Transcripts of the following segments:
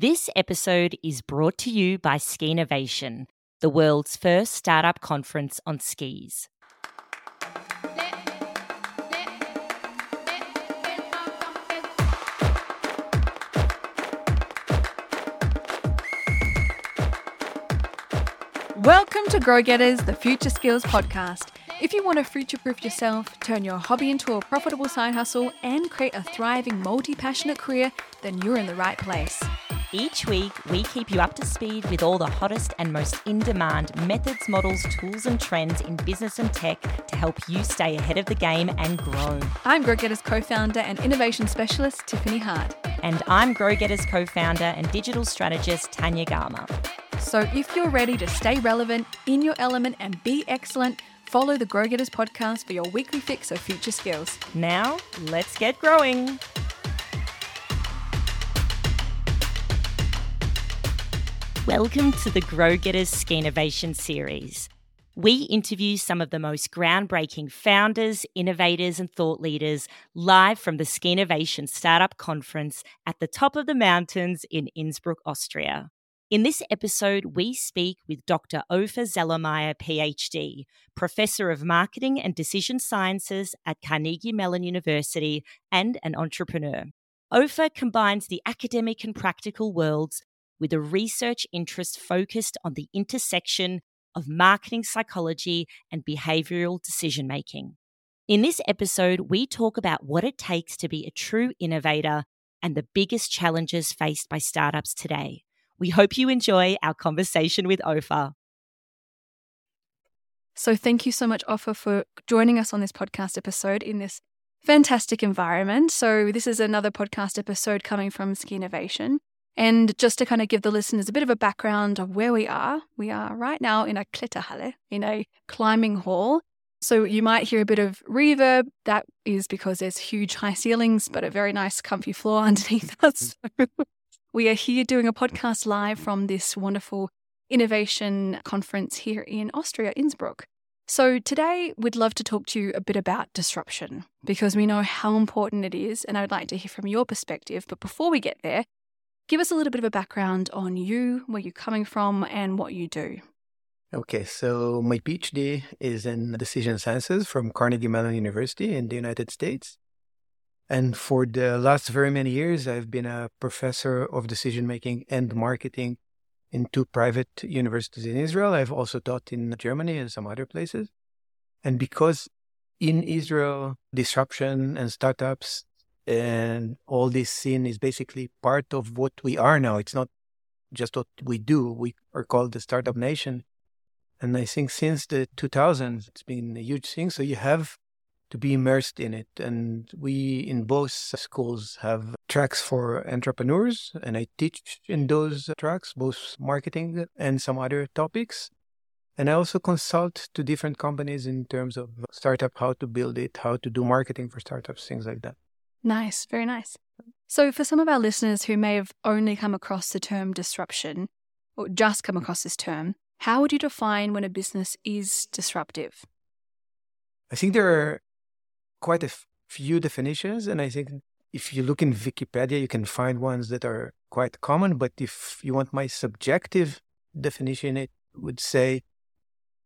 This episode is brought to you by Skinnovation, the world's first startup conference on skis. Welcome to Grow Getters, the Future Skills Podcast. If you want to future proof yourself, turn your hobby into a profitable side hustle, and create a thriving, multi passionate career, then you're in the right place. Each week, we keep you up to speed with all the hottest and most in demand methods, models, tools, and trends in business and tech to help you stay ahead of the game and grow. I'm Grow Getters co founder and innovation specialist, Tiffany Hart. And I'm Grow Getters co founder and digital strategist, Tanya Garma. So if you're ready to stay relevant, in your element, and be excellent, follow the Grow Getters podcast for your weekly fix of future skills. Now, let's get growing. Welcome to the Grow Getters Skinnovation series. We interview some of the most groundbreaking founders, innovators, and thought leaders live from the Skinnovation Startup Conference at the top of the mountains in Innsbruck, Austria. In this episode, we speak with Dr. Ofer Zellermayer, PhD, Professor of Marketing and Decision Sciences at Carnegie Mellon University and an entrepreneur. Ofer combines the academic and practical worlds with a research interest focused on the intersection of marketing psychology and behavioral decision making. In this episode, we talk about what it takes to be a true innovator and the biggest challenges faced by startups today. We hope you enjoy our conversation with Ofer. So, thank you so much, Ofer, for joining us on this podcast episode in this fantastic environment. So, this is another podcast episode coming from Skinnovation. And just to kind of give the listeners a bit of a background of where we are, we are right now in a Kletterhalle, in a climbing hall. So you might hear a bit of reverb. That is because there's huge high ceilings, but a very nice, comfy floor underneath us. So we are here doing a podcast live from this wonderful innovation conference here in Austria, Innsbruck. So, today we'd love to talk to you a bit about disruption because we know how important it is, and I would like to hear from your perspective. But before we get there, give us a little bit of a background on you, where you're coming from, and what you do. Okay, so my PhD is in decision sciences from Carnegie Mellon University in the United States. And for the last very many years, I've been a professor of decision making and marketing in two private universities in Israel. I've also taught in Germany and some other places. And because in Israel, disruption and startups and all this scene is basically part of what we are now. It's not just what we do. We are called the startup nation. And I think since the 2000s, it's been a huge thing. So you have to be immersed in it. And we in both schools have tracks for entrepreneurs, and I teach in those tracks, both marketing and some other topics. And I also consult to different companies in terms of startup, how to build it, how to do marketing for startups, things like that. Nice, very nice. So, for some of our listeners who may have only come across the term disruption or just come across this term, how would you define when a business is disruptive? I think there are quite a few definitions. And I think if you look in Wikipedia, you can find ones that are quite common. But if you want my subjective definition, it would say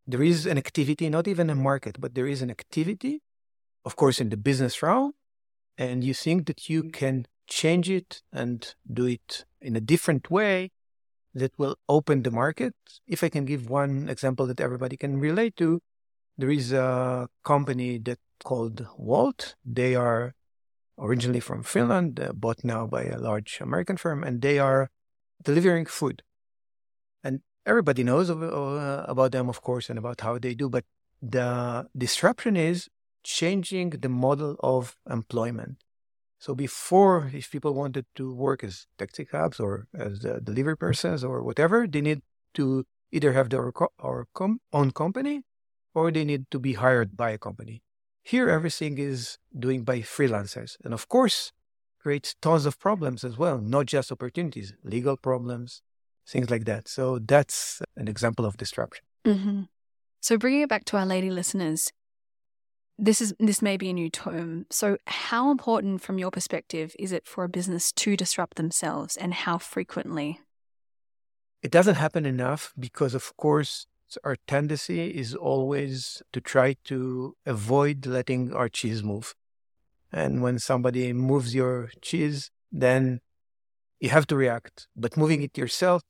there is an activity, not even a market, but there is an activity, of course, in the business realm. And you think that you can change it and do it in a different way that will open the market. If I can give one example that everybody can relate to, there is a company that called Wolt. They are originally from Finland, uh, bought now by a large American firm, and they are delivering food. And everybody knows uh, about them, of course, and about how they do. But the disruption is changing the model of employment. So before, if people wanted to work as taxi cabs or as uh, delivery persons or whatever, they need to either have their own company or they need to be hired by a company. Here, everything is doing by freelancers. And of course, creates tons of problems as well, not just opportunities, legal problems, things like that. So that's an example of disruption. Mm-hmm. So bringing it back to our lady listeners, this is this may be a new term. So how important from your perspective is it for a business to disrupt themselves and how frequently? It doesn't happen enough because of course our tendency is always to try to avoid letting our cheese move. And when somebody moves your cheese, then you have to react. But moving it yourself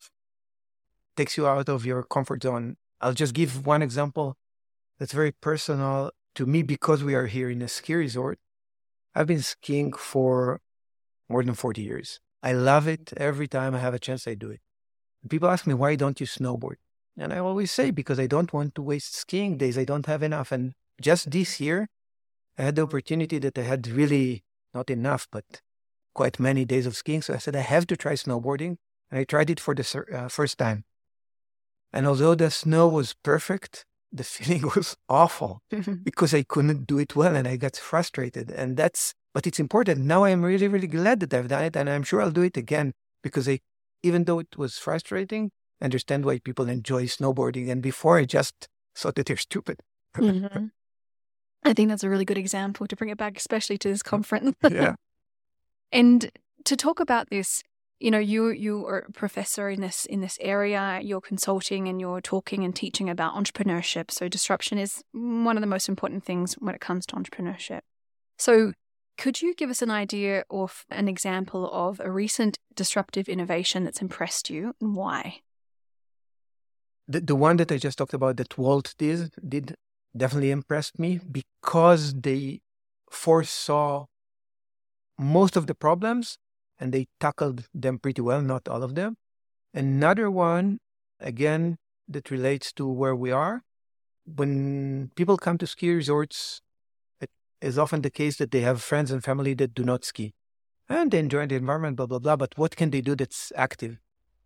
takes you out of your comfort zone. I'll just give one example that's very personal to me because we are here in a ski resort. I've been skiing for more than 40 years. I love it. Every time I have a chance, I do it. People ask me, why don't you snowboard? And I always say, because I don't want to waste skiing days. I don't have enough. And just this year, I had the opportunity that I had really not enough, but quite many days of skiing. So I said, I have to try snowboarding. And I tried it for the uh, first time. And although the snow was perfect, the feeling was awful because I couldn't do it well and I got frustrated. And that's, but it's important. Now I'm really, really glad that I've done it. And I'm sure I'll do it again because I, even though it was frustrating, understand why people enjoy snowboarding. And before I just thought that they're stupid. mm-hmm. I think that's a really good example to bring it back, especially to this conference. yeah. And to talk about this, you know, you you are a professor in this in this area. You're consulting and you're talking and teaching about entrepreneurship. So disruption is one of the most important things when it comes to entrepreneurship. So could you give us an idea of an example of a recent disruptive innovation that's impressed you and why? The, the one that I just talked about that Wolt did, did definitely impressed me because they foresaw most of the problems and they tackled them pretty well, not all of them. Another one, again, that relates to where we are. When people come to ski resorts, it is often the case that they have friends and family that do not ski and they enjoy the environment, blah, blah, blah. But what can they do that's active?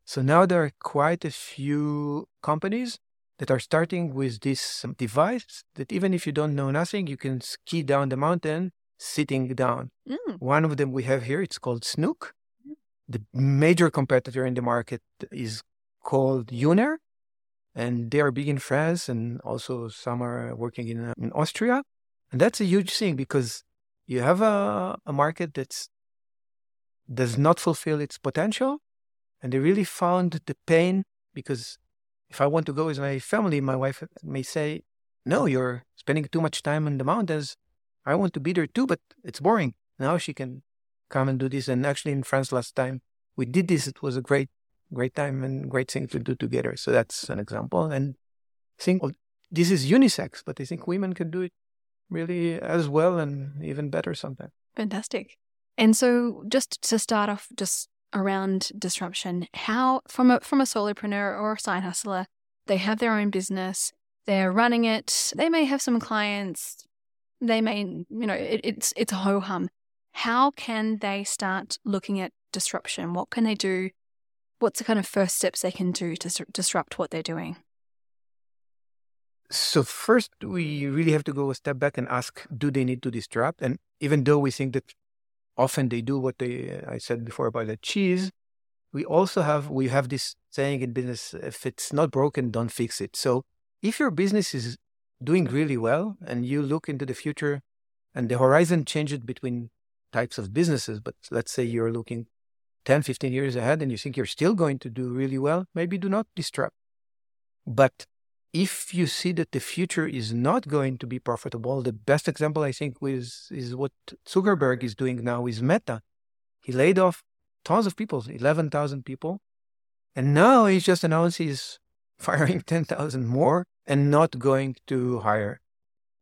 So now there are quite a few companies that are starting with this device that even if you don't know nothing, you can ski down the mountain sitting down. Mm. One of them we have here, it's called Snook. Mm. The major competitor in the market is called Yooner, and they are big in France and also some are working in, uh, in Austria. And that's a huge thing because you have a, a market that does not fulfill its potential. And they really found the pain because if I want to go with my family, my wife may say, No, you're spending too much time in the mountains. I want to be there too, but it's boring. Now she can come and do this. And actually, in France last time we did this, it was a great, great time and great thing to do together. So that's an example. And I think well, this is unisex, but I think women can do it really as well and even better sometimes. Fantastic. And so, just to start off, just around disruption, how from a from a solopreneur or a side hustler, they have their own business, they're running it, they may have some clients, they may, you know, it, it's it's a ho hum. How can they start looking at disruption? What can they do? What's the kind of first steps they can do to disrupt what they're doing? So first, we really have to go a step back and ask: Do they need to disrupt? And even though we think that often they do what they I said before about the cheese, we also have we have this saying in business: if it's not broken, don't fix it. So if your business is doing really well and you look into the future and the horizon changes between types of businesses, but let's say you're looking 10, 15 years ahead and you think you're still going to do really well, maybe do not disrupt. But if you see that the future is not going to be profitable, the best example I think is, is what Zuckerberg is doing now is Meta. He laid off tons of people, 11,000 people. And now he's just announced he's firing 10,000 more and not going to hire.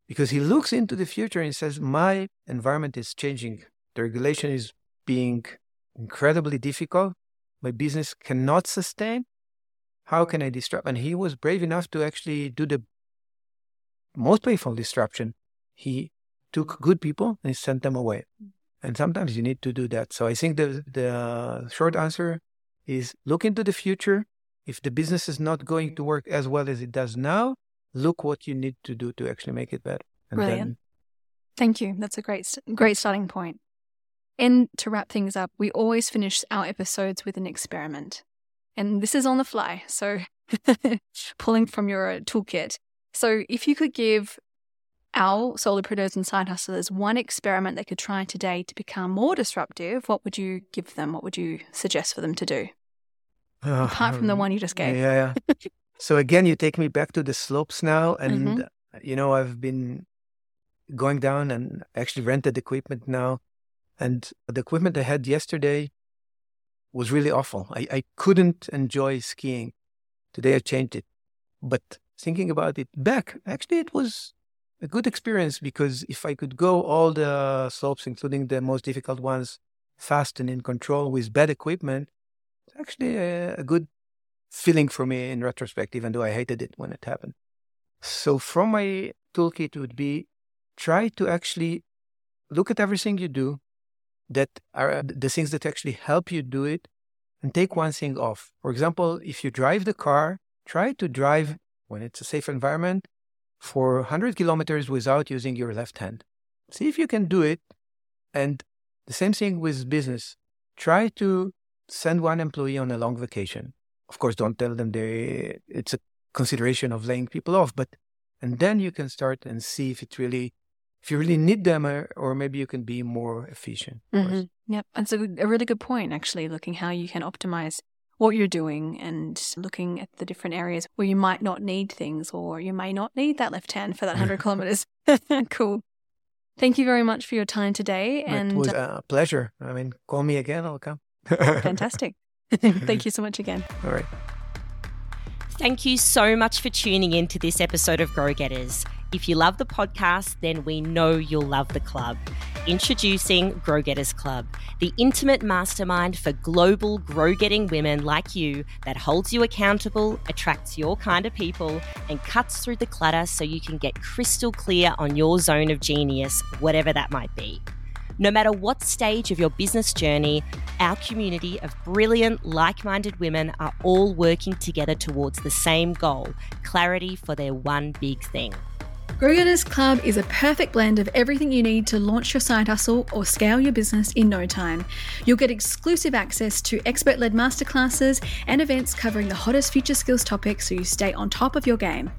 Because he looks into the future and says, My environment is changing. The regulation is being incredibly difficult. My business cannot sustain. How can I disrupt? And he was brave enough to actually do the most painful disruption. He took good people and sent them away. And sometimes you need to do that. So I think the, the short answer is look into the future, if the business is not going to work as well as it does now, look what you need to do to actually make it better. And Brilliant. Then... Thank you. That's a great, great starting point. And to wrap things up, we always finish our episodes with an experiment. And this is on the fly. So pulling from your toolkit. So if you could give our solopreneurs and side hustlers one experiment they could try today to become more disruptive, what would you give them? What would you suggest for them to do? Uh, Apart from the um, one you just gave. Yeah, yeah. so again, you take me back to the slopes now. And, mm-hmm. you know, I've been going down and actually rented equipment now. And the equipment I had yesterday was really awful. I, I couldn't enjoy skiing. Today I changed it. But thinking about it back, actually, it was a good experience because if I could go all the slopes, including the most difficult ones, fast and in control with bad equipment, actually a, a good feeling for me in retrospect, even though I hated it when it happened. So from my toolkit would be try to actually look at everything you do that are uh, the things that actually help you do it and take one thing off. For example, if you drive the car, try to drive when it's a safe environment for 100 kilometers without using your left hand. See if you can do it. And the same thing with business. Try to send one employee on a long vacation. Of course, don't tell them they it's a consideration of laying people off, but and then you can start and see if it really if you really need them or, or maybe you can be more efficient. Mm-hmm. Yep. It's a, a really good point, actually, looking how you can optimize what you're doing and looking at the different areas where you might not need things or you may not need that left hand for that 100 kilometers. cool. Thank you very much for your time today. And it was a pleasure. I mean, call me again, I'll come. Fantastic. Thank you so much again. All right. Thank you so much for tuning in to this episode of Grow Getters. If you love the podcast, then we know you'll love the club. Introducing Grow Getters Club, the intimate mastermind for global grow getting women like you that holds you accountable, attracts your kind of people, and cuts through the clutter so you can get crystal clear on your zone of genius, whatever that might be. No matter what stage of your business journey, our community of brilliant, like minded women are all working together towards the same goal clarity for their one big thing. Grow Club is a perfect blend of everything you need to launch your side hustle or scale your business in no time. You'll get exclusive access to expert led masterclasses and events covering the hottest future skills topics so you stay on top of your game.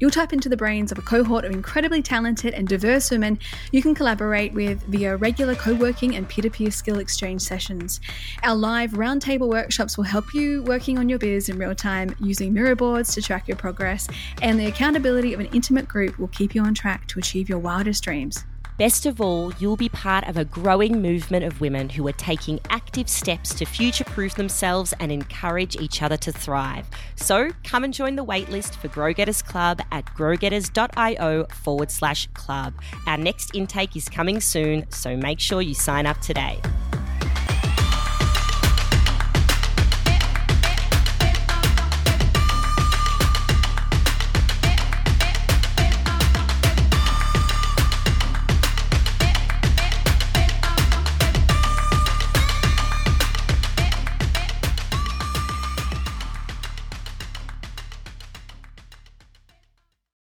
You'll tap into the brains of a cohort of incredibly talented and diverse women you can collaborate with via regular co working and peer to peer skill exchange sessions. Our live roundtable workshops will help you working on your biz in real time using Miro boards to track your progress, and the accountability of an intimate group will keep you on track to achieve your wildest dreams. Best of all, you'll be part of a growing movement of women who are taking active steps to future proof themselves and encourage each other to thrive. So come and join the waitlist for Growgetters Club at growgetters.io forward slash club. Our next intake is coming soon, so make sure you sign up today.